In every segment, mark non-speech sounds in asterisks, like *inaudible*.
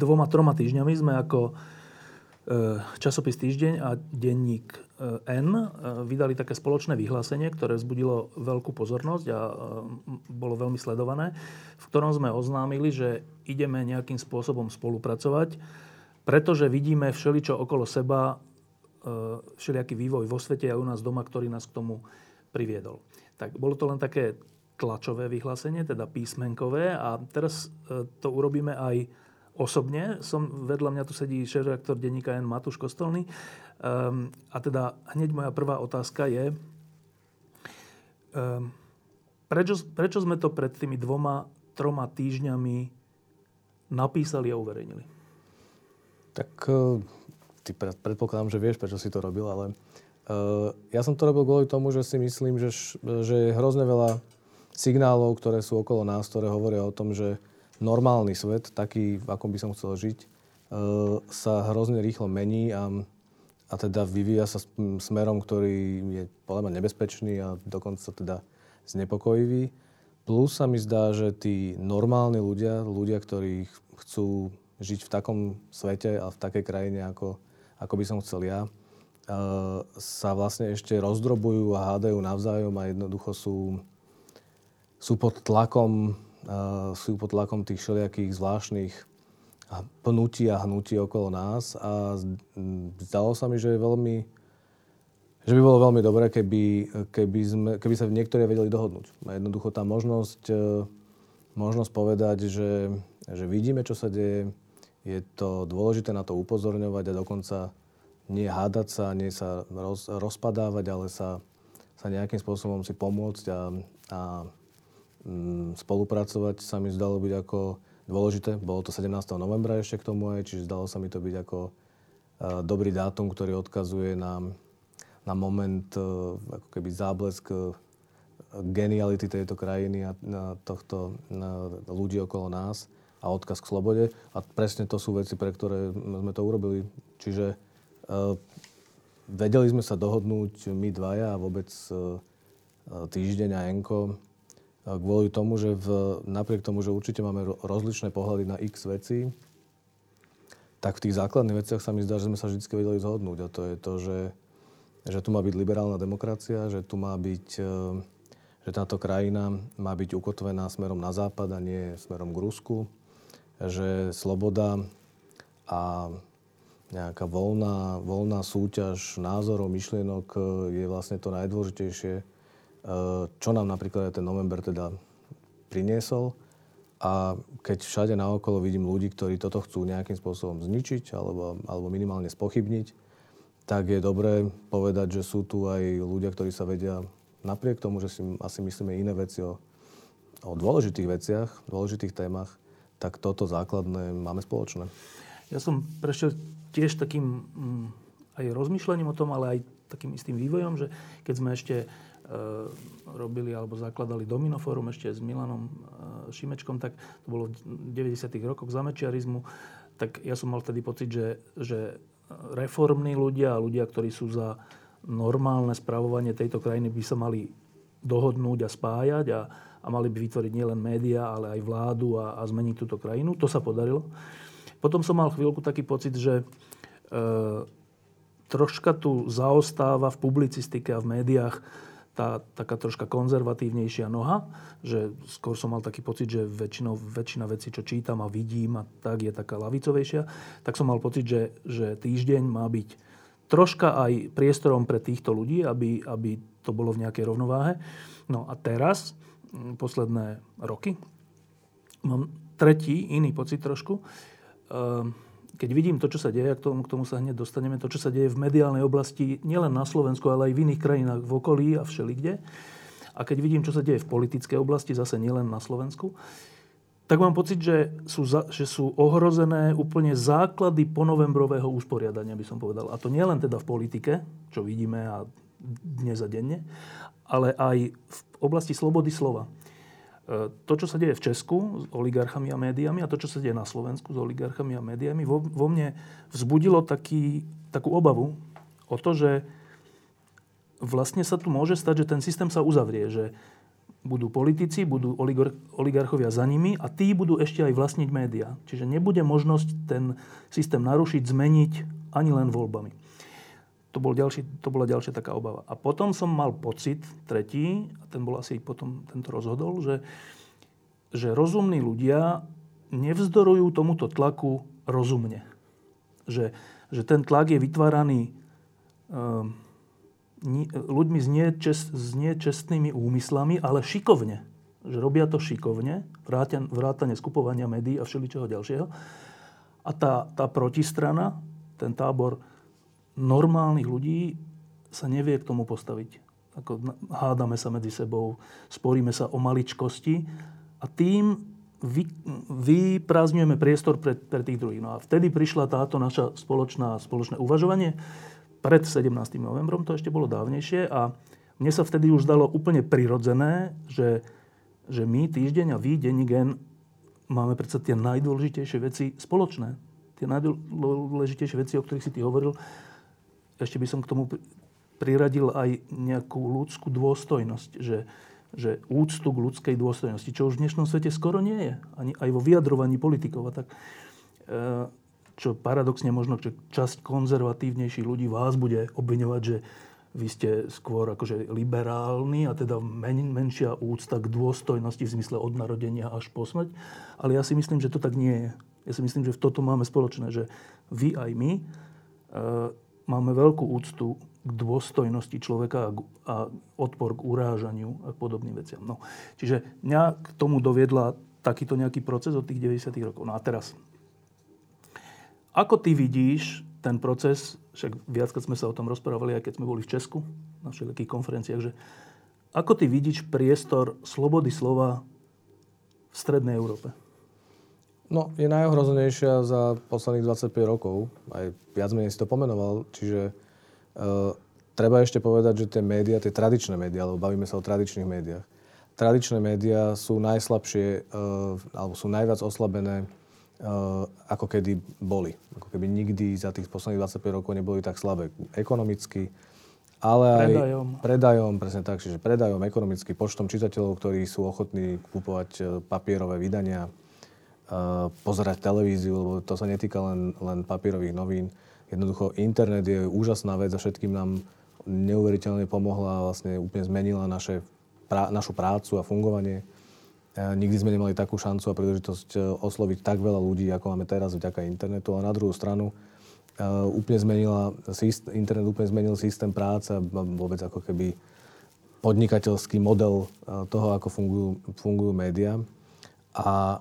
Dvoma, troma týždňami sme ako e, časopis Týždeň a denník e, N e, vydali také spoločné vyhlásenie, ktoré vzbudilo veľkú pozornosť a bolo veľmi sledované, v ktorom sme oznámili, že ideme nejakým spôsobom spolupracovať, pretože vidíme všeličo okolo seba, všelijaký vývoj vo svete a u nás doma, ktorý nás k tomu priviedol. Tak bolo to len také tlačové vyhlásenie, teda písmenkové a teraz to urobíme aj osobne. Som, vedľa mňa tu sedí šéf-reaktor denníka N. Matúš Kostolný. Um, a teda hneď moja prvá otázka je, um, prečo, prečo sme to pred tými dvoma, troma týždňami napísali a uverejnili? Tak e, ty predpokladám, že vieš, prečo si to robil, ale uh, ja som to robil kvôli tomu, že si myslím, že, že je hrozne veľa signálov, ktoré sú okolo nás, ktoré hovoria o tom, že normálny svet, taký, v akom by som chcel žiť, e, sa hrozne rýchlo mení a, a teda vyvíja sa smerom, ktorý je podľa mňa nebezpečný a dokonca teda znepokojivý. Plus sa mi zdá, že tí normálni ľudia, ľudia, ktorí chcú žiť v takom svete a v takej krajine, ako, ako by som chcel ja, e, sa vlastne ešte rozdrobujú a hádajú navzájom a jednoducho sú, sú pod tlakom, sú pod tlakom tých všelijakých zvláštnych pnutí a hnutí okolo nás a zdalo sa mi, že je veľmi že by bolo veľmi dobré, keby, keby, sme, keby sa niektorí vedeli dohodnúť. A jednoducho tá možnosť, e, možnosť povedať, že, že vidíme, čo sa deje, je to dôležité na to upozorňovať a dokonca nie hádať sa, nie sa roz, rozpadávať, ale sa, sa nejakým spôsobom si pomôcť a, a spolupracovať sa mi zdalo byť ako dôležité. Bolo to 17. novembra ešte k tomu aj, čiže zdalo sa mi to byť ako e, dobrý dátum, ktorý odkazuje na, na moment, e, ako keby záblesk e, geniality tejto krajiny a na tohto na ľudí okolo nás a odkaz k slobode. A presne to sú veci, pre ktoré sme to urobili. Čiže uh, vedeli sme sa dohodnúť my dvaja a vôbec uh, týždeň a Enko kvôli tomu, že v, napriek tomu, že určite máme rozličné pohľady na x veci, tak v tých základných veciach sa mi zdá, že sme sa vždy vedeli zhodnúť. A to je to, že, že tu má byť liberálna demokracia, že tu má byť, e, že táto krajina má byť ukotvená smerom na západ a nie smerom k Rusku, že sloboda a nejaká voľná, voľná súťaž názorov, myšlienok e, je vlastne to najdôležitejšie, čo nám napríklad ten november teda priniesol. A keď všade naokolo vidím ľudí, ktorí toto chcú nejakým spôsobom zničiť alebo, alebo minimálne spochybniť, tak je dobré povedať, že sú tu aj ľudia, ktorí sa vedia napriek tomu, že si asi myslíme iné veci o, o dôležitých veciach, dôležitých témach, tak toto základné máme spoločné. Ja som prešiel tiež takým mm, aj rozmýšľaním o tom, ale aj takým istým vývojom, že keď sme ešte robili alebo zakladali Domino Forum ešte s Milanom e, Šimečkom, tak to bolo v 90. rokoch za mečiarizmu, tak ja som mal vtedy pocit, že, že reformní ľudia a ľudia, ktorí sú za normálne spravovanie tejto krajiny, by sa mali dohodnúť a spájať a, a mali by vytvoriť nielen médiá, ale aj vládu a, a zmeniť túto krajinu. To sa podarilo. Potom som mal chvíľku taký pocit, že e, troška tu zaostáva v publicistike a v médiách tá taká troška konzervatívnejšia noha, že skôr som mal taký pocit, že väčšinou, väčšina vecí, čo čítam a vidím, a tak je taká lavicovejšia, tak som mal pocit, že, že týždeň má byť troška aj priestorom pre týchto ľudí, aby, aby to bolo v nejakej rovnováhe. No a teraz, posledné roky, mám tretí, iný pocit trošku. Ehm, keď vidím to, čo sa deje, a k tomu, k tomu sa hneď dostaneme, to, čo sa deje v mediálnej oblasti, nielen na Slovensku, ale aj v iných krajinách v okolí a všelikde, a keď vidím, čo sa deje v politickej oblasti, zase nielen na Slovensku, tak mám pocit, že sú, za, že sú ohrozené úplne základy ponovembrového usporiadania, by som povedal. A to nie len teda v politike, čo vidíme a dnes a denne, ale aj v oblasti slobody slova. E, to, čo sa deje v Česku s oligarchami a médiami a to, čo sa deje na Slovensku s oligarchami a médiami, vo, vo mne vzbudilo taký, takú obavu o to, že vlastne sa tu môže stať, že ten systém sa uzavrie, že budú politici, budú oligarchovia za nimi a tí budú ešte aj vlastniť médiá. Čiže nebude možnosť ten systém narušiť, zmeniť ani len voľbami. To, bol ďalší, to bola ďalšia taká obava. A potom som mal pocit, tretí, a ten bol asi potom tento rozhodol, že, že rozumní ľudia nevzdorujú tomuto tlaku rozumne. Že, že ten tlak je vytváraný um, ľuďmi s, niečest, s niečestnými úmyslami, ale šikovne. Že robia to šikovne, vrátane skupovania médií a všeličoho ďalšieho. A tá, tá protistrana, ten tábor normálnych ľudí sa nevie k tomu postaviť. Ako hádame sa medzi sebou, sporíme sa o maličkosti a tým vy, vyprázdňujeme priestor pre, pre tých druhých. No a vtedy prišla táto naša spoločná, spoločné uvažovanie, pred 17. novembrom, to ešte bolo dávnejšie a mne sa vtedy už zdalo úplne prirodzené, že, že my, týždeň a vy, denní máme predsa tie najdôležitejšie veci spoločné. Tie najdôležitejšie veci, o ktorých si ty hovoril. Ešte by som k tomu priradil aj nejakú ľudskú dôstojnosť, že, že úctu k ľudskej dôstojnosti, čo už v dnešnom svete skoro nie je, ani aj vo vyjadrovaní politikov. A tak, e, čo paradoxne možno že časť konzervatívnejších ľudí vás bude obviňovať, že vy ste skôr akože liberálni a teda men, menšia úcta k dôstojnosti v zmysle od narodenia až po smrť. Ale ja si myslím, že to tak nie je. Ja si myslím, že v toto máme spoločné, že vy aj my e, máme veľkú úctu k dôstojnosti človeka a, odpor k urážaniu a podobným veciam. No. Čiže mňa k tomu doviedla takýto nejaký proces od tých 90. rokov. No a teraz ako ty vidíš ten proces, však viackrát sme sa o tom rozprávali, aj keď sme boli v Česku na všetkých konferenciách, že ako ty vidíš priestor slobody slova v Strednej Európe? No, je najohrozenejšia za posledných 25 rokov. Aj viac menej si to pomenoval. Čiže e, treba ešte povedať, že tie médiá, tie tradičné médiá, lebo bavíme sa o tradičných médiách, tradičné médiá sú najslabšie, e, alebo sú najviac oslabené Eh, ako kedy boli. Ako keby nikdy za tých posledných 25 rokov neboli tak slabé ekonomicky, ale aj predajom. predajom, presne tak, čiže predajom ekonomicky, počtom čitateľov, ktorí sú ochotní kupovať eh, papierové vydania, pozerať televíziu, lebo to sa netýka len, len papierových novín. Jednoducho internet je úžasná vec a všetkým nám neuveriteľne pomohla a vlastne úplne zmenila naše, pra, našu prácu a fungovanie. Nikdy sme nemali takú šancu a príležitosť e, osloviť tak veľa ľudí, ako máme teraz vďaka internetu. A na druhú stranu úplne zmenila, internet úplne zmenil systém práce a vôbec ako keby podnikateľský model toho, ako fungujú, fungujú médiá. A,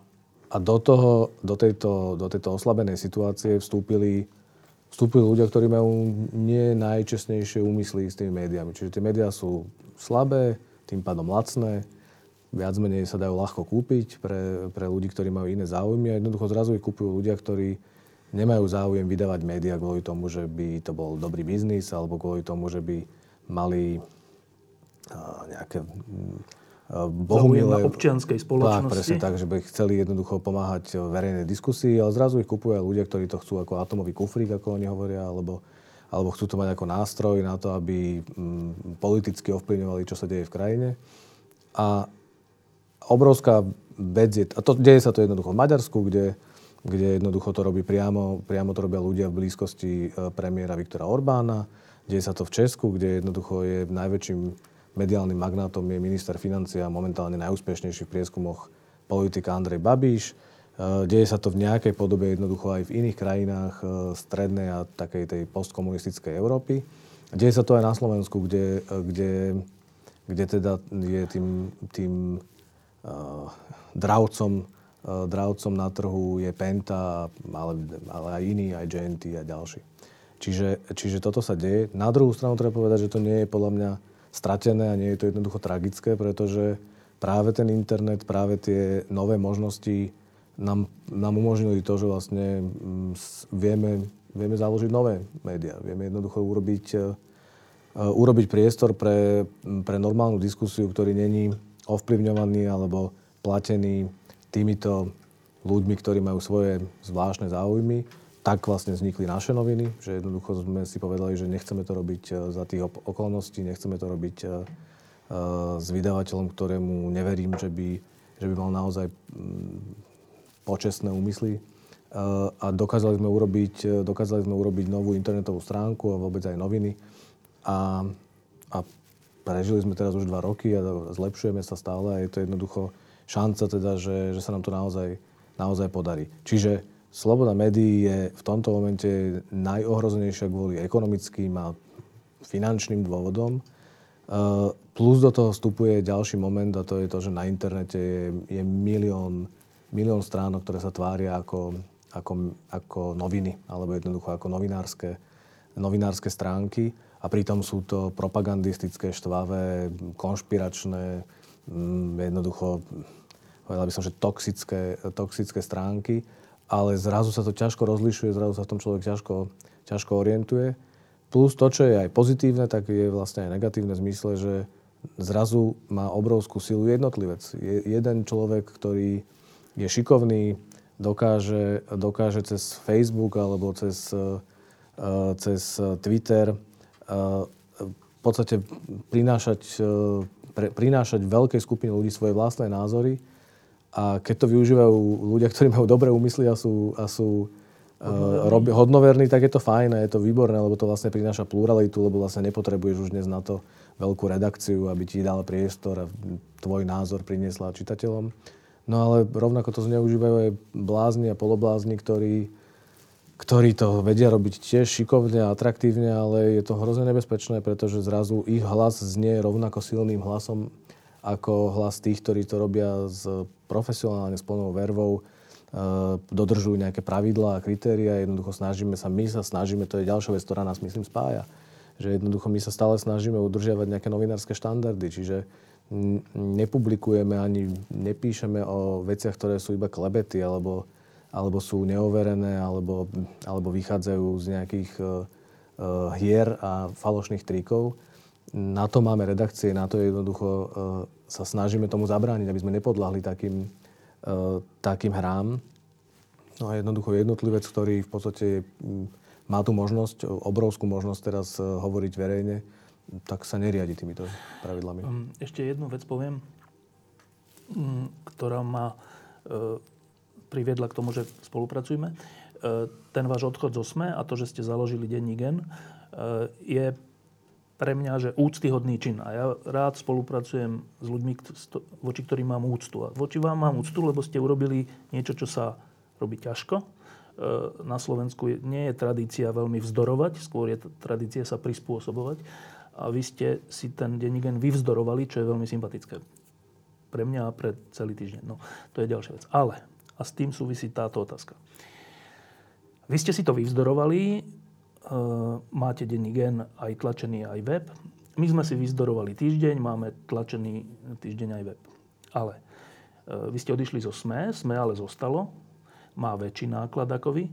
a do, toho, do, tejto, do tejto oslabenej situácie vstúpili, vstúpili ľudia, ktorí majú nie najčestnejšie úmysly s tými médiami. Čiže tie médiá sú slabé, tým pádom lacné, viac menej sa dajú ľahko kúpiť pre, pre ľudí, ktorí majú iné záujmy a jednoducho zrazu ich kúpujú ľudia, ktorí nemajú záujem vydávať médiá kvôli tomu, že by to bol dobrý biznis alebo kvôli tomu, že by mali nejaké bohumilé... občianskej spoločnosti. Tak, presne tak, že by chceli jednoducho pomáhať verejnej diskusii, ale zrazu ich kupujú aj ľudia, ktorí to chcú ako atomový kufrík, ako oni hovoria, alebo, alebo chcú to mať ako nástroj na to, aby um, politicky ovplyvňovali, čo sa deje v krajine. A obrovská vec je, a to, deje sa to jednoducho v Maďarsku, kde, kde jednoducho to robí priamo, priamo to robia ľudia v blízkosti e, premiéra Viktora Orbána, deje sa to v Česku, kde jednoducho je najväčším mediálnym magnátom je minister financia, momentálne najúspešnejší v prieskumoch politika Andrej Babiš. E, deje sa to v nejakej podobe jednoducho aj v iných krajinách e, strednej a takej tej postkomunistickej Európy. Deje sa to aj na Slovensku, kde, kde, kde teda je tým, tým Eh, dravcom, eh, dravcom na trhu je Penta, ale, ale aj iní, aj GNT a ďalší. Čiže, čiže toto sa deje. Na druhú stranu treba povedať, že to nie je podľa mňa stratené a nie je to jednoducho tragické, pretože práve ten internet, práve tie nové možnosti nám, nám umožnili to, že vlastne mm, vieme, vieme založiť nové médiá. Vieme jednoducho urobiť, uh, urobiť priestor pre, pre normálnu diskusiu, ktorý není ovplyvňovaný alebo platený týmito ľuďmi, ktorí majú svoje zvláštne záujmy. Tak vlastne vznikli naše noviny, že jednoducho sme si povedali, že nechceme to robiť uh, za tých okolností, nechceme to robiť uh, s vydavateľom, ktorému neverím, že by, že by mal naozaj mm, počestné úmysly. A dokázali sme, urobiť, dokázali sme urobiť novú internetovú stránku a vôbec aj noviny. A, a prežili sme teraz už dva roky a zlepšujeme sa stále a je to jednoducho šanca teda, že, že sa nám to naozaj, naozaj podarí. Čiže sloboda médií je v tomto momente najohrozenejšia kvôli ekonomickým a finančným dôvodom. Plus do toho vstupuje ďalší moment a to je to, že na internete je, je milión, milión stránok, ktoré sa tvária ako, ako, ako noviny alebo jednoducho ako novinárske, novinárske stránky a pritom sú to propagandistické, štvavé, konšpiračné, mm, jednoducho, povedal by som, že toxické, toxické stránky, ale zrazu sa to ťažko rozlišuje, zrazu sa v tom človek ťažko, ťažko orientuje. Plus to, čo je aj pozitívne, tak je vlastne aj negatívne v zmysle, že zrazu má obrovskú silu jednotlivec. Je jeden človek, ktorý je šikovný, dokáže, dokáže cez Facebook alebo cez, uh, cez Twitter uh, v podstate prinášať, pre, prinášať veľkej skupine ľudí svoje vlastné názory a keď to využívajú ľudia, ktorí majú dobré úmysly a sú, a sú hodnoverný. hodnoverný, tak je to fajn a je to výborné, lebo to vlastne prináša pluralitu, lebo vlastne nepotrebuješ už dnes na to veľkú redakciu, aby ti dala priestor a tvoj názor priniesla čitateľom. No ale rovnako to zneužívajú aj blázni a poloblázni, ktorí, ktorí to vedia robiť tiež šikovne a atraktívne, ale je to hrozne nebezpečné, pretože zrazu ich hlas znie rovnako silným hlasom ako hlas tých, ktorí to robia s profesionálne, s plnou vervou, Eh, dodržujú nejaké pravidlá a kritéria. Jednoducho snažíme sa, my sa snažíme, to je ďalšia vec, ktorá nás myslím spája, že jednoducho my sa stále snažíme udržiavať nejaké novinárske štandardy, čiže nepublikujeme ani nepíšeme o veciach, ktoré sú iba klebety alebo, alebo sú neoverené alebo, alebo vychádzajú z nejakých uh, hier a falošných trikov. Na to máme redakcie, na to jednoducho uh, sa snažíme tomu zabrániť, aby sme nepodľahli takým, E, takým hrám. No a jednoducho jednotlivec, ktorý v podstate má tu možnosť, obrovskú možnosť teraz e, hovoriť verejne, tak sa neriadi týmito pravidlami. Um, ešte jednu vec poviem, ktorá ma e, priviedla k tomu, že spolupracujeme. Ten váš odchod zo SME a to, že ste založili denní gen, je pre mňa, že úctyhodný čin. A ja rád spolupracujem s ľuďmi, voči ktorým mám úctu. A voči vám mám úctu, lebo ste urobili niečo, čo sa robí ťažko. E, na Slovensku nie je tradícia veľmi vzdorovať, skôr je tradícia sa prispôsobovať. A vy ste si ten denigen vyvzdorovali, čo je veľmi sympatické. Pre mňa a pre celý týždeň. No, to je ďalšia vec. Ale, a s tým súvisí táto otázka. Vy ste si to vyvzdorovali, máte denní gen aj tlačený, aj web. My sme si vyzdorovali týždeň, máme tlačený týždeň aj web. Ale eh, vy ste odišli zo SME, SME ale zostalo, má väčší náklad ako vy eh,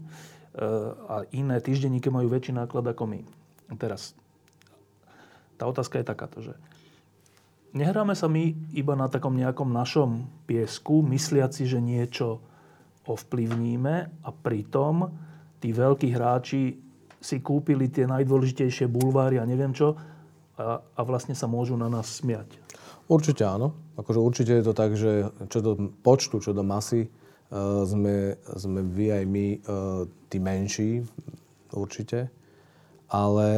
a iné týždenníky majú väčší náklad ako my. Teraz, tá otázka je takáto, že nehráme sa my iba na takom nejakom našom piesku, mysliaci, že niečo ovplyvníme a pritom tí veľkí hráči si kúpili tie najdôležitejšie bulváry a neviem čo a, a vlastne sa môžu na nás smiať. Určite áno. Akože určite je to tak, že čo do počtu, čo do masy, uh, sme, sme vy aj my uh, tí menší, určite. Ale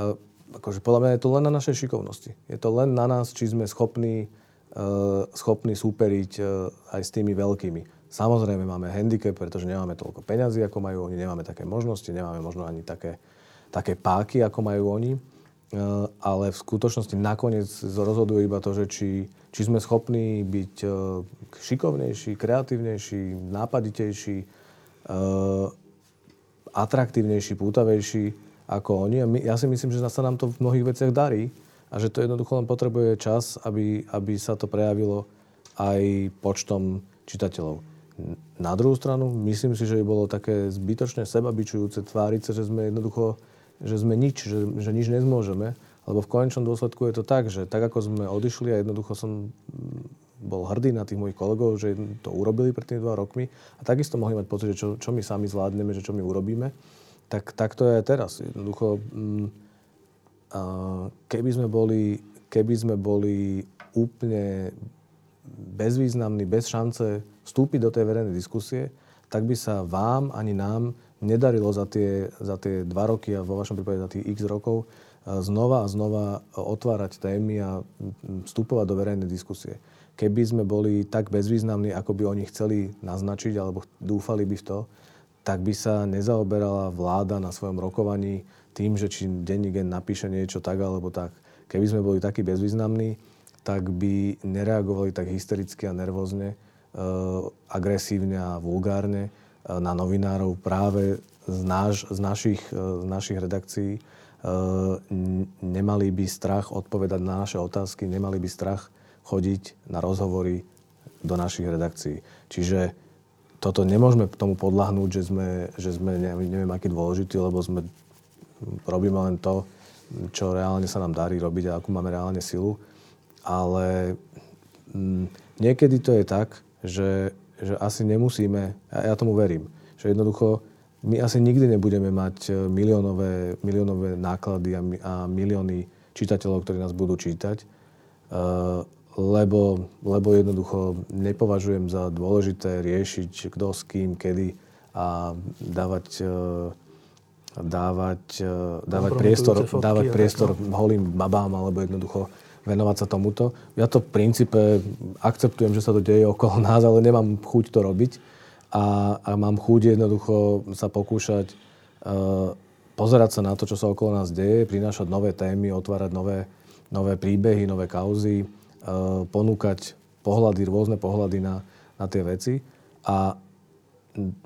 uh, akože podľa mňa je to len na našej šikovnosti. Je to len na nás, či sme schopní, uh, schopní súperiť uh, aj s tými veľkými. Samozrejme máme handicap, pretože nemáme toľko peňazí, ako majú oni, nemáme také možnosti, nemáme možno ani také, také páky, ako majú oni. E, ale v skutočnosti nakoniec rozhoduje iba to, že či, či sme schopní byť e, šikovnejší, kreatívnejší, nápaditejší, e, atraktívnejší, pútavejší ako oni. A my, ja si myslím, že sa nám to v mnohých veciach darí. a že to jednoducho len potrebuje čas, aby, aby sa to prejavilo aj počtom čitateľov. Na druhú stranu, myslím si, že by bolo také zbytočné sebabičujúce tváriť sa, že sme jednoducho, že sme nič, že, že nič nezmôžeme, lebo v konečnom dôsledku je to tak, že tak ako sme odišli a jednoducho som bol hrdý na tých mojich kolegov, že to urobili pred tými dva rokmi a takisto mohli mať pocit, že čo, čo my sami zvládneme, že čo my urobíme, tak, tak to je teraz. Jednoducho, mm, keby sme boli, keby sme boli úplne bezvýznamní, bez šance vstúpiť do tej verejnej diskusie, tak by sa vám ani nám nedarilo za tie, za tie dva roky a vo vašom prípade za tých x rokov e, znova a znova otvárať témy a vstupovať do verejnej diskusie. Keby sme boli tak bezvýznamní, ako by oni chceli naznačiť alebo dúfali by v to, tak by sa nezaoberala vláda na svojom rokovaní tým, že či denní gen napíše niečo tak alebo tak. Keby sme boli takí bezvýznamní, tak by nereagovali tak hystericky a nervózne, agresívne a vulgárne e, na novinárov práve z, náš, z, našich, e, z našich redakcií. Nemali by strach odpovedať na naše otázky, nemali by strach chodiť na rozhovory do našich redakcií. Čiže toto nemôžeme tomu podľahnúť, že sme, že sme neviem, aký dôležitý, lebo sme robíme len to, čo reálne sa nám darí robiť a akú máme reálne silu ale mm, niekedy to je tak, že, že asi nemusíme, a ja tomu verím, že jednoducho my asi nikdy nebudeme mať e, miliónové, miliónové náklady a, a milióny čitateľov, ktorí nás budú čítať, uh, lebo, lebo jednoducho nepovažujem za dôležité riešiť kto s kým, kedy a dávať, uh, dávať, dávať priestor, dávať priestor holým babám alebo jednoducho venovať sa tomuto. Ja to v princípe akceptujem, že sa to deje okolo *laughs* nás, ale nemám chuť to robiť. A, a mám chuť jednoducho sa pokúšať uh, pozerať sa na to, čo sa okolo nás deje, prinášať nové témy, otvárať nové, nové príbehy, nové kauzy, uh, ponúkať pohľady, rôzne pohľady na, na tie veci. A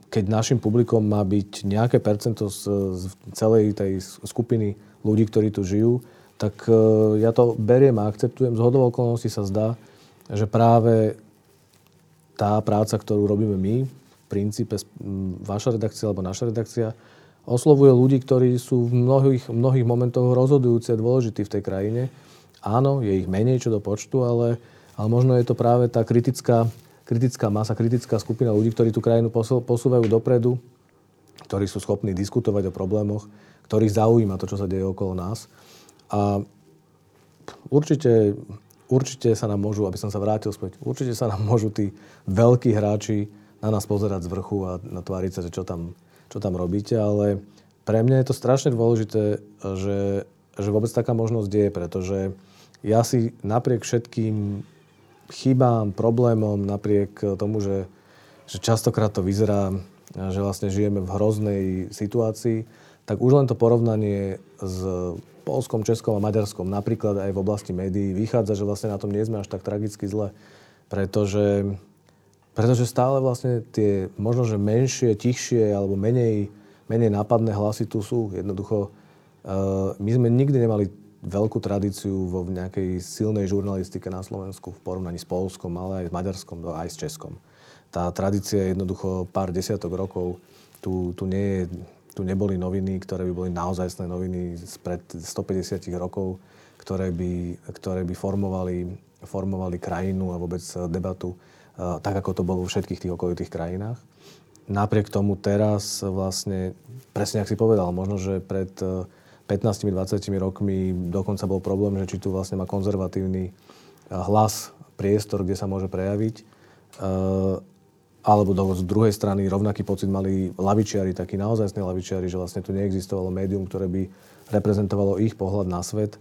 keď našim publikom má byť nejaké percento z, z celej tej skupiny ľudí, ktorí tu žijú, tak e, ja to beriem a akceptujem. Z hodov okolností sa zdá, že práve tá práca, ktorú robíme my, v princípe vaša redakcia alebo naša redakcia, oslovuje ľudí, ktorí sú v mnohých, mnohých momentoch rozhodujúci a dôležití v tej krajine. Áno, je ich menej čo do počtu, ale, ale možno je to práve tá kritická, kritická masa, kritická skupina ľudí, ktorí tú krajinu posúvajú dopredu, ktorí sú schopní diskutovať o problémoch, ktorých zaujíma to, čo sa deje okolo nás. A určite, určite sa nám môžu, aby som sa vrátil späť, určite sa nám môžu tí veľkí hráči na nás pozerať z vrchu a na tváriť sa, že čo tam, čo tam robíte, ale pre mňa je to strašne dôležité, že, že vôbec taká možnosť je, pretože ja si napriek všetkým chybám, problémom, napriek tomu, že, že častokrát to vyzerá, že vlastne žijeme v hroznej situácii, tak už len to porovnanie s Polskom, Českom a Maďarskom, napríklad aj v oblasti médií, vychádza, že vlastne na tom nie sme až tak tragicky zle. Pretože, pretože stále vlastne tie možno, že menšie, tichšie alebo menej, menej nápadné hlasy tu sú. Jednoducho, uh, my sme nikdy nemali veľkú tradíciu vo nejakej silnej žurnalistike na Slovensku v porovnaní s Polskom, ale aj s Maďarskom, no aj s Českom. Tá tradícia je jednoducho pár desiatok rokov. Tu, tu nie je tu neboli noviny, ktoré by boli naozajstné noviny spred 150 rokov, ktoré by, ktoré by formovali, formovali krajinu a vôbec debatu uh, tak, ako to bolo vo všetkých tých okolitých krajinách. Napriek tomu teraz vlastne, presne ak si povedal, možno, že pred 15-20 eh, rokmi dokonca bol problém, že či tu vlastne má konzervatívny eh, hlas, priestor, kde sa môže prejaviť. Alebo do, z druhej strany rovnaký pocit mali lavičiari, takí naozajstní lavičiari, že vlastne tu neexistovalo médium, ktoré by reprezentovalo ich pohľad na svet.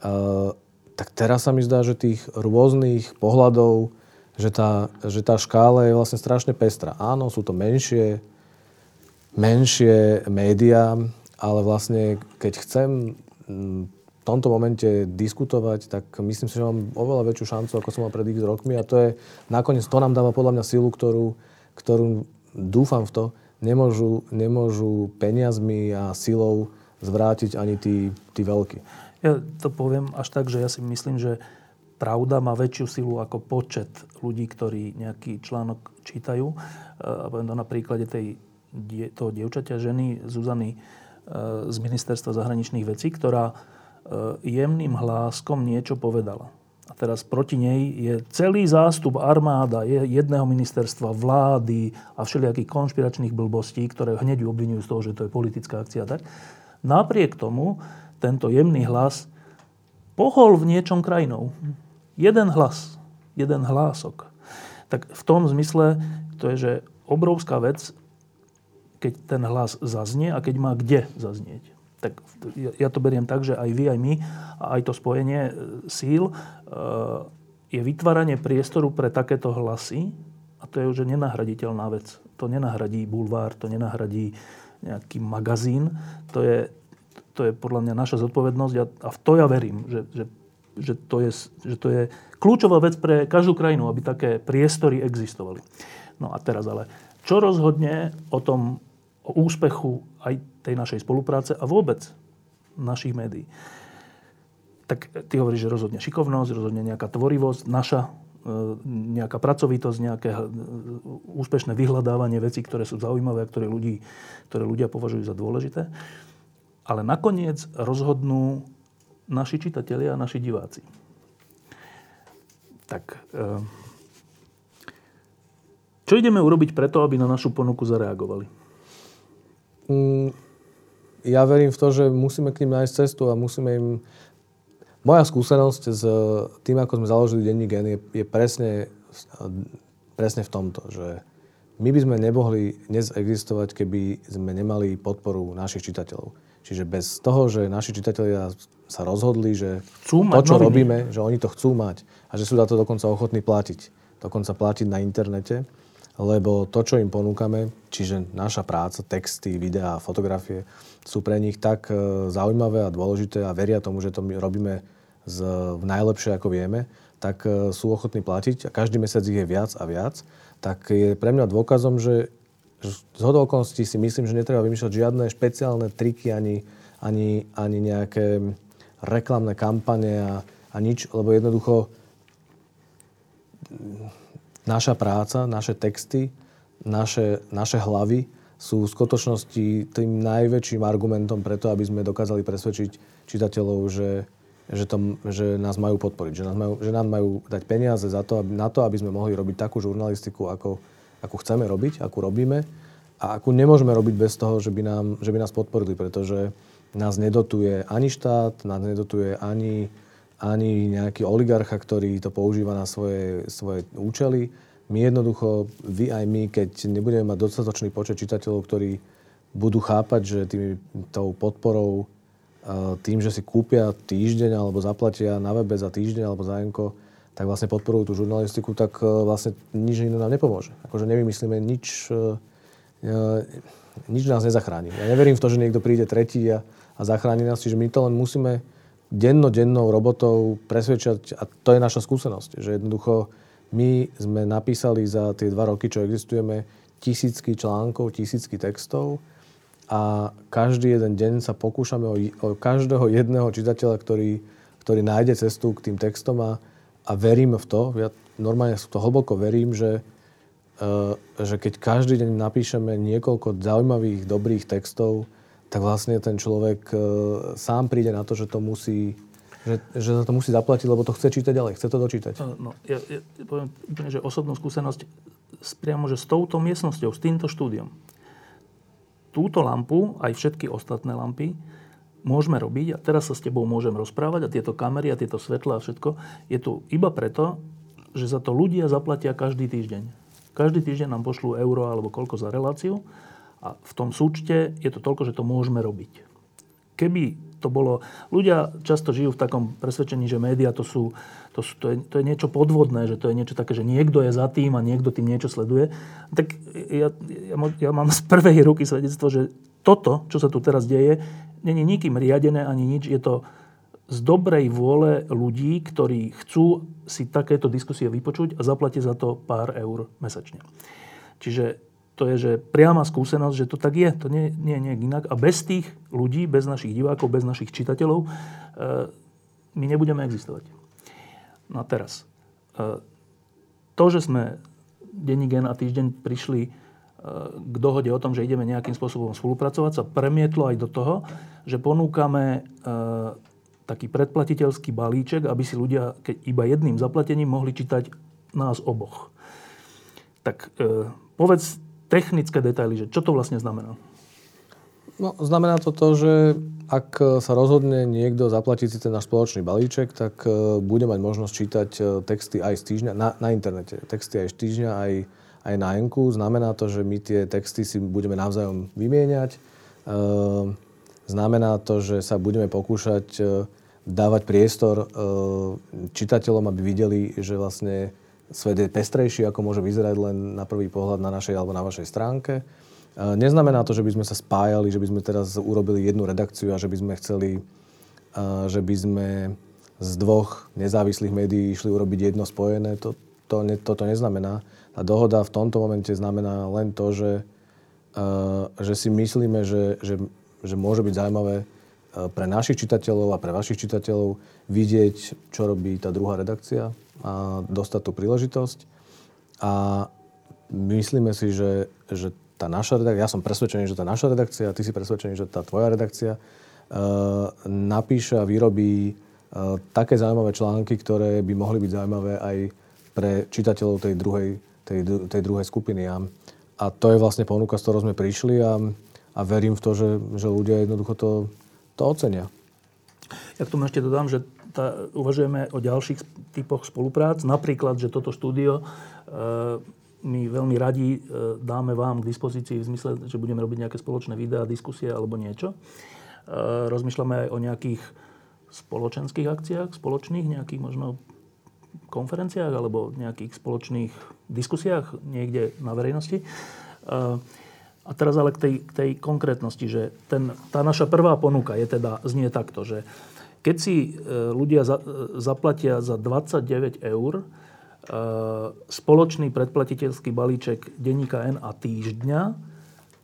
Uh, tak teraz sa mi zdá, že tých rôznych pohľadov, že tá, že tá škála je vlastne strašne pestrá. Áno, sú to menšie, menšie médiá, ale vlastne keď chcem tomto momente diskutovať, tak myslím si, že mám oveľa väčšiu šancu, ako som mal pred x rokmi a to je nakoniec, to nám dáva podľa mňa silu, ktorú, ktorú dúfam v to, nemôžu, nemôžu peniazmi a silou zvrátiť ani tí, tí veľkí. Ja to poviem až tak, že ja si myslím, že pravda má väčšiu silu ako počet ľudí, ktorí nejaký článok čítajú. E, a poviem to na príklade tej, toho dievčaťa, ženy Zuzany e, z Ministerstva zahraničných vecí, ktorá jemným hláskom niečo povedala. A teraz proti nej je celý zástup armáda, je jedného ministerstva, vlády a všelijakých konšpiračných blbostí, ktoré hneď ju obvinujú z toho, že to je politická akcia. Tak. Napriek tomu tento jemný hlas pohol v niečom krajinou. Jeden hlas, jeden hlások. Tak v tom zmysle to je, že obrovská vec, keď ten hlas zaznie a keď má kde zaznieť. Tak ja to beriem tak, že aj vy, aj my aj to spojenie e, síl e, je vytváranie priestoru pre takéto hlasy a to je už nenahraditeľná vec. To nenahradí bulvár, to nenahradí nejaký magazín. To je, to je podľa mňa naša zodpovednosť a, a v to ja verím, že, že že to, je, že to je kľúčová vec pre každú krajinu, aby také priestory existovali. No a teraz ale, čo rozhodne o tom, o úspechu aj tej našej spolupráce a vôbec našich médií? Tak ty hovoríš, že rozhodne šikovnosť, rozhodne nejaká tvorivosť, naša e, nejaká pracovitosť, nejaké e, úspešné vyhľadávanie vecí, ktoré sú zaujímavé a ktoré, ľudí, ktoré ľudia považujú za dôležité. Ale nakoniec rozhodnú naši čitatelia a naši diváci. Tak, eh, čo ideme urobiť preto, aby na našu ponuku zareagovali? Mm, ja verím v to, že musíme k ním nájsť cestu a musíme im... Moja skúsenosť s tým, ako sme založili denní gen, je, je presne, presne v tomto, že my by sme nemohli dnes existovať, keby sme nemali podporu našich čitateľov. Čiže bez toho, že naši čitatelia sa rozhodli, že chcú to, čo noviny. robíme, že oni to chcú mať a že sú za to dokonca ochotní platiť. Dokonca platiť na internete, lebo to, čo im ponúkame, čiže naša práca, texty, videá, fotografie, sú pre nich tak e, zaujímavé a dôležité a veria tomu, že to my robíme z, najlepšie, ako vieme, tak e, sú ochotní platiť a každý mesiac ich je viac a viac, tak je pre mňa dôkazom, že z okolností si myslím, že netreba vymýšľať žiadne špeciálne triky ani, ani, ani nejaké reklamné kampane a, a nič, lebo jednoducho naša práca, naše texty, naše, naše hlavy sú v skutočnosti tým najväčším argumentom preto, aby sme dokázali presvedčiť čitateľov, že, že, to, že nás majú podporiť, že, nás majú, že nám majú dať peniaze za to, aby, na to, aby sme mohli robiť takú žurnalistiku, ako, akú chceme robiť, akú robíme a akú nemôžeme robiť bez toho, že by, nám, že by nás podporili, pretože nás nedotuje ani štát, nás nedotuje ani, ani nejaký oligarcha, ktorý to používa na svoje, svoje účely. My jednoducho, vy aj my, keď nebudeme mať dostatočný počet čitateľov, ktorí budú chápať, že tým, tou podporou, tým, že si kúpia týždeň alebo zaplatia na webe za týždeň alebo za enko, tak vlastne podporujú tú žurnalistiku, tak e, vlastne nič iné nám nepomôže. Akože nevymyslíme nič, e, e, nič nás nezachráni. Ja neverím v to, že niekto príde tretí a, a zachráni nás, čiže my to len musíme denno-dennou robotou presvedčať, a to je naša skúsenosť, že jednoducho my sme napísali za tie dva roky, čo existujeme, tisícky článkov, tisícky textov a každý jeden deň sa pokúšame o, o každého jedného čitateľa, ktorý, ktorý nájde cestu k tým textom a, a verím v to, ja normálne to hlboko verím, že, uh, že keď každý deň napíšeme niekoľko zaujímavých, dobrých textov, tak vlastne ten človek uh, sám príde na to, že to musí že, že za to musí zaplatiť, lebo to chce čítať ďalej, chce to dočítať. No, ja, ja poviem úplne, že osobnú skúsenosť priamo, že s touto miestnosťou, s týmto štúdiom. Túto lampu, aj všetky ostatné lampy, môžeme robiť a teraz sa s tebou môžem rozprávať a tieto kamery a tieto svetla a všetko je tu iba preto, že za to ľudia zaplatia každý týždeň. Každý týždeň nám pošlú euro alebo koľko za reláciu a v tom súčte je to toľko, že to môžeme robiť. Keby to bolo... Ľudia často žijú v takom presvedčení, že médiá to sú... To, sú, to, je, to je niečo podvodné, že to je niečo také, že niekto je za tým a niekto tým niečo sleduje. Tak ja, ja, ja mám z prvej ruky svedectvo, že toto, čo sa tu teraz deje, není nikým riadené ani nič. Je to z dobrej vôle ľudí, ktorí chcú si takéto diskusie vypočuť a zaplatia za to pár eur mesačne. Čiže to je, že priama skúsenosť, že to tak je, to nie, nie je inak. A bez tých ľudí, bez našich divákov, bez našich čitateľov, e, my nebudeme existovať. No a teraz, e, to, že sme denní gen a týždeň prišli e, k dohode o tom, že ideme nejakým spôsobom spolupracovať, sa premietlo aj do toho, že ponúkame taký predplatiteľský balíček, aby si ľudia keď iba jedným zaplatením mohli čítať nás oboch. Tak povedz technické detaily, že čo to vlastne znamená? No, znamená to to, že ak sa rozhodne niekto zaplatiť si ten náš spoločný balíček, tak e, bude mať možnosť čítať e, texty aj z týždňa, na, na internete. Texty aj z týždňa, aj, aj na enku. Znamená to, že my tie texty si budeme navzájom vymieňať. E, znamená to, že sa budeme pokúšať dávať priestor čitateľom, aby videli, že vlastne svet je pestrejší, ako môže vyzerať len na prvý pohľad na našej alebo na vašej stránke. Neznamená to, že by sme sa spájali, že by sme teraz urobili jednu redakciu a že by sme chceli, že by sme z dvoch nezávislých médií išli urobiť jedno spojené. To, to, ne, toto neznamená. Tá dohoda v tomto momente znamená len to, že, že si myslíme, že, že, že môže byť zaujímavé pre našich čitateľov a pre vašich čitateľov vidieť, čo robí tá druhá redakcia a dostať tú príležitosť. A myslíme si, že, že tá naša redakcia, ja som presvedčený, že tá naša redakcia, ty si presvedčený, že tá tvoja redakcia uh, napíše a vyrobí uh, také zaujímavé články, ktoré by mohli byť zaujímavé aj pre čitateľov tej druhej, tej, tej druhej skupiny. A, a to je vlastne ponuka, s ktorou sme prišli a, a verím v to, že, že ľudia jednoducho to, to ocenia. Ja k tomu ešte dodám, že tá, uvažujeme o ďalších typoch spoluprác. Napríklad, že toto štúdio e, my veľmi radi e, dáme vám k dispozícii v zmysle, že budeme robiť nejaké spoločné videá, diskusie alebo niečo. E, rozmýšľame aj o nejakých spoločenských akciách, spoločných nejakých možno konferenciách alebo nejakých spoločných diskusiách niekde na verejnosti. E, a teraz ale k tej, k tej konkrétnosti, že ten, tá naša prvá ponuka je teda, znie takto, že keď si e, ľudia za, e, zaplatia za 29 eur e, spoločný predplatiteľský balíček denníka N a týždňa,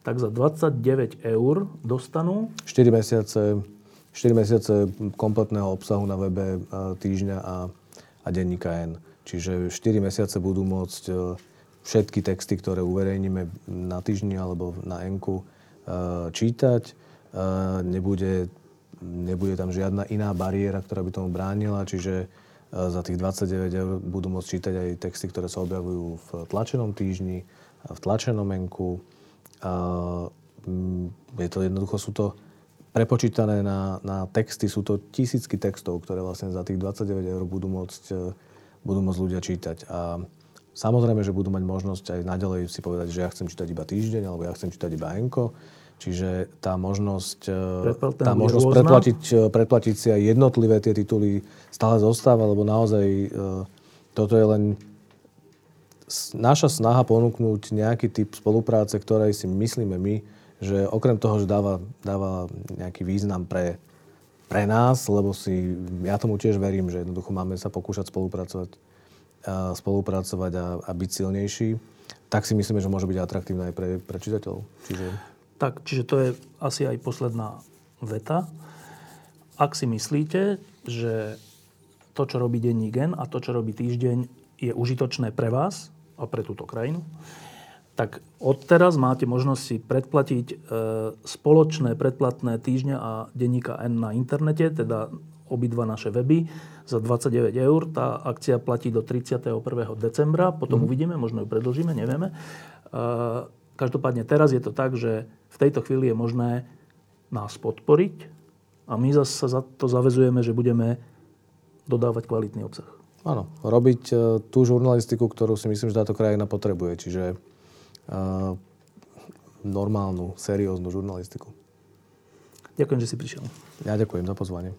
tak za 29 eur dostanú... 4 mesiace, 4 mesiace kompletného obsahu na webe týždňa a, a denníka N. Čiže 4 mesiace budú môcť všetky texty, ktoré uverejníme na týždni alebo na N-ku, čítať. Nebude nebude tam žiadna iná bariéra, ktorá by tomu bránila, čiže e, za tých 29 eur budú môcť čítať aj texty, ktoré sa objavujú v tlačenom týždni, v tlačenom enku. Je to jednoducho, sú to prepočítané na, na texty, sú to tisícky textov, ktoré vlastne za tých 29 eur budú môcť, budú môcť ľudia čítať. A samozrejme, že budú mať možnosť aj naďalej si povedať, že ja chcem čítať iba týždeň, alebo ja chcem čítať iba enko. Čiže tá možnosť, e, tá možnosť predplatiť, e, predplatiť si aj jednotlivé tie tituly stále zostáva, lebo naozaj e, toto je len naša snaha ponúknuť nejaký typ spolupráce, ktorej si myslíme my, že okrem toho, že dáva, dáva nejaký význam pre, pre nás, lebo si, ja tomu tiež verím, že jednoducho máme sa pokúšať spolupracovať, spolupracovať a, a byť silnejší, tak si myslíme, že môže byť atraktívne aj pre, pre čitateľov. Čiže... Tak, čiže to je asi aj posledná veta. Ak si myslíte, že to, čo robí denní gen a to, čo robí týždeň, je užitočné pre vás a pre túto krajinu, tak odteraz máte možnosť si predplatiť e, spoločné predplatné týždňa a denníka N na internete, teda obidva naše weby za 29 eur. Tá akcia platí do 31. decembra, potom mm. uvidíme, možno ju predlžíme, nevieme. E, Každopádne teraz je to tak, že v tejto chvíli je možné nás podporiť a my zase za to zavezujeme, že budeme dodávať kvalitný obsah. Áno, robiť uh, tú žurnalistiku, ktorú si myslím, že táto krajina potrebuje. Čiže uh, normálnu, serióznu žurnalistiku. Ďakujem, že si prišiel. Ja ďakujem za pozvanie.